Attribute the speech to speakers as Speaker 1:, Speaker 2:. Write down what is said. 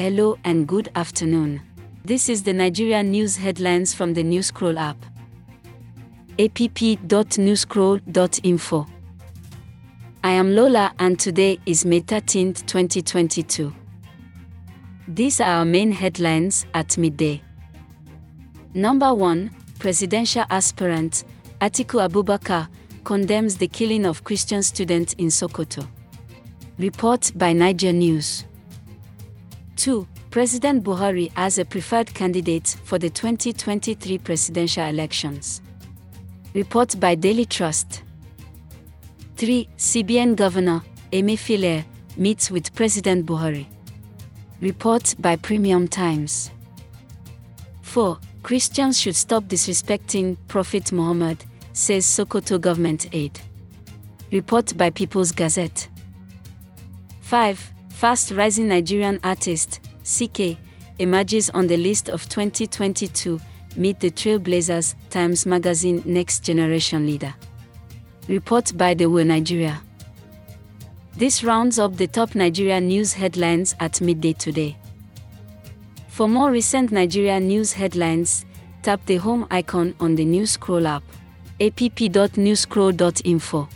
Speaker 1: Hello and good afternoon. This is the Nigeria news headlines from the Newscroll app. app.newscroll.info. I am Lola and today is May 13, 2022. These are our main headlines at midday. Number 1 Presidential aspirant Atiku Abubakar condemns the killing of Christian students in Sokoto. Report by Naija News. 2. President Buhari as a preferred candidate for the 2023 presidential elections. Report by Daily Trust. 3. CBN Governor Emefiele meets with President Buhari. Report by Premium Times. 4. Christians should stop disrespecting Prophet Muhammad, says Sokoto government aide. Report by People's Gazette. 5. Fast rising Nigerian artist, Ckay, emerges on the list of 2022 Meet the Trailblazers Times Magazine Next Generation Leader. Report by The Will Nigeria. This rounds up the top Nigeria news headlines at midday today. For more recent Nigeria news headlines, tap the home icon on the News Scroll app, app.newscroll.info.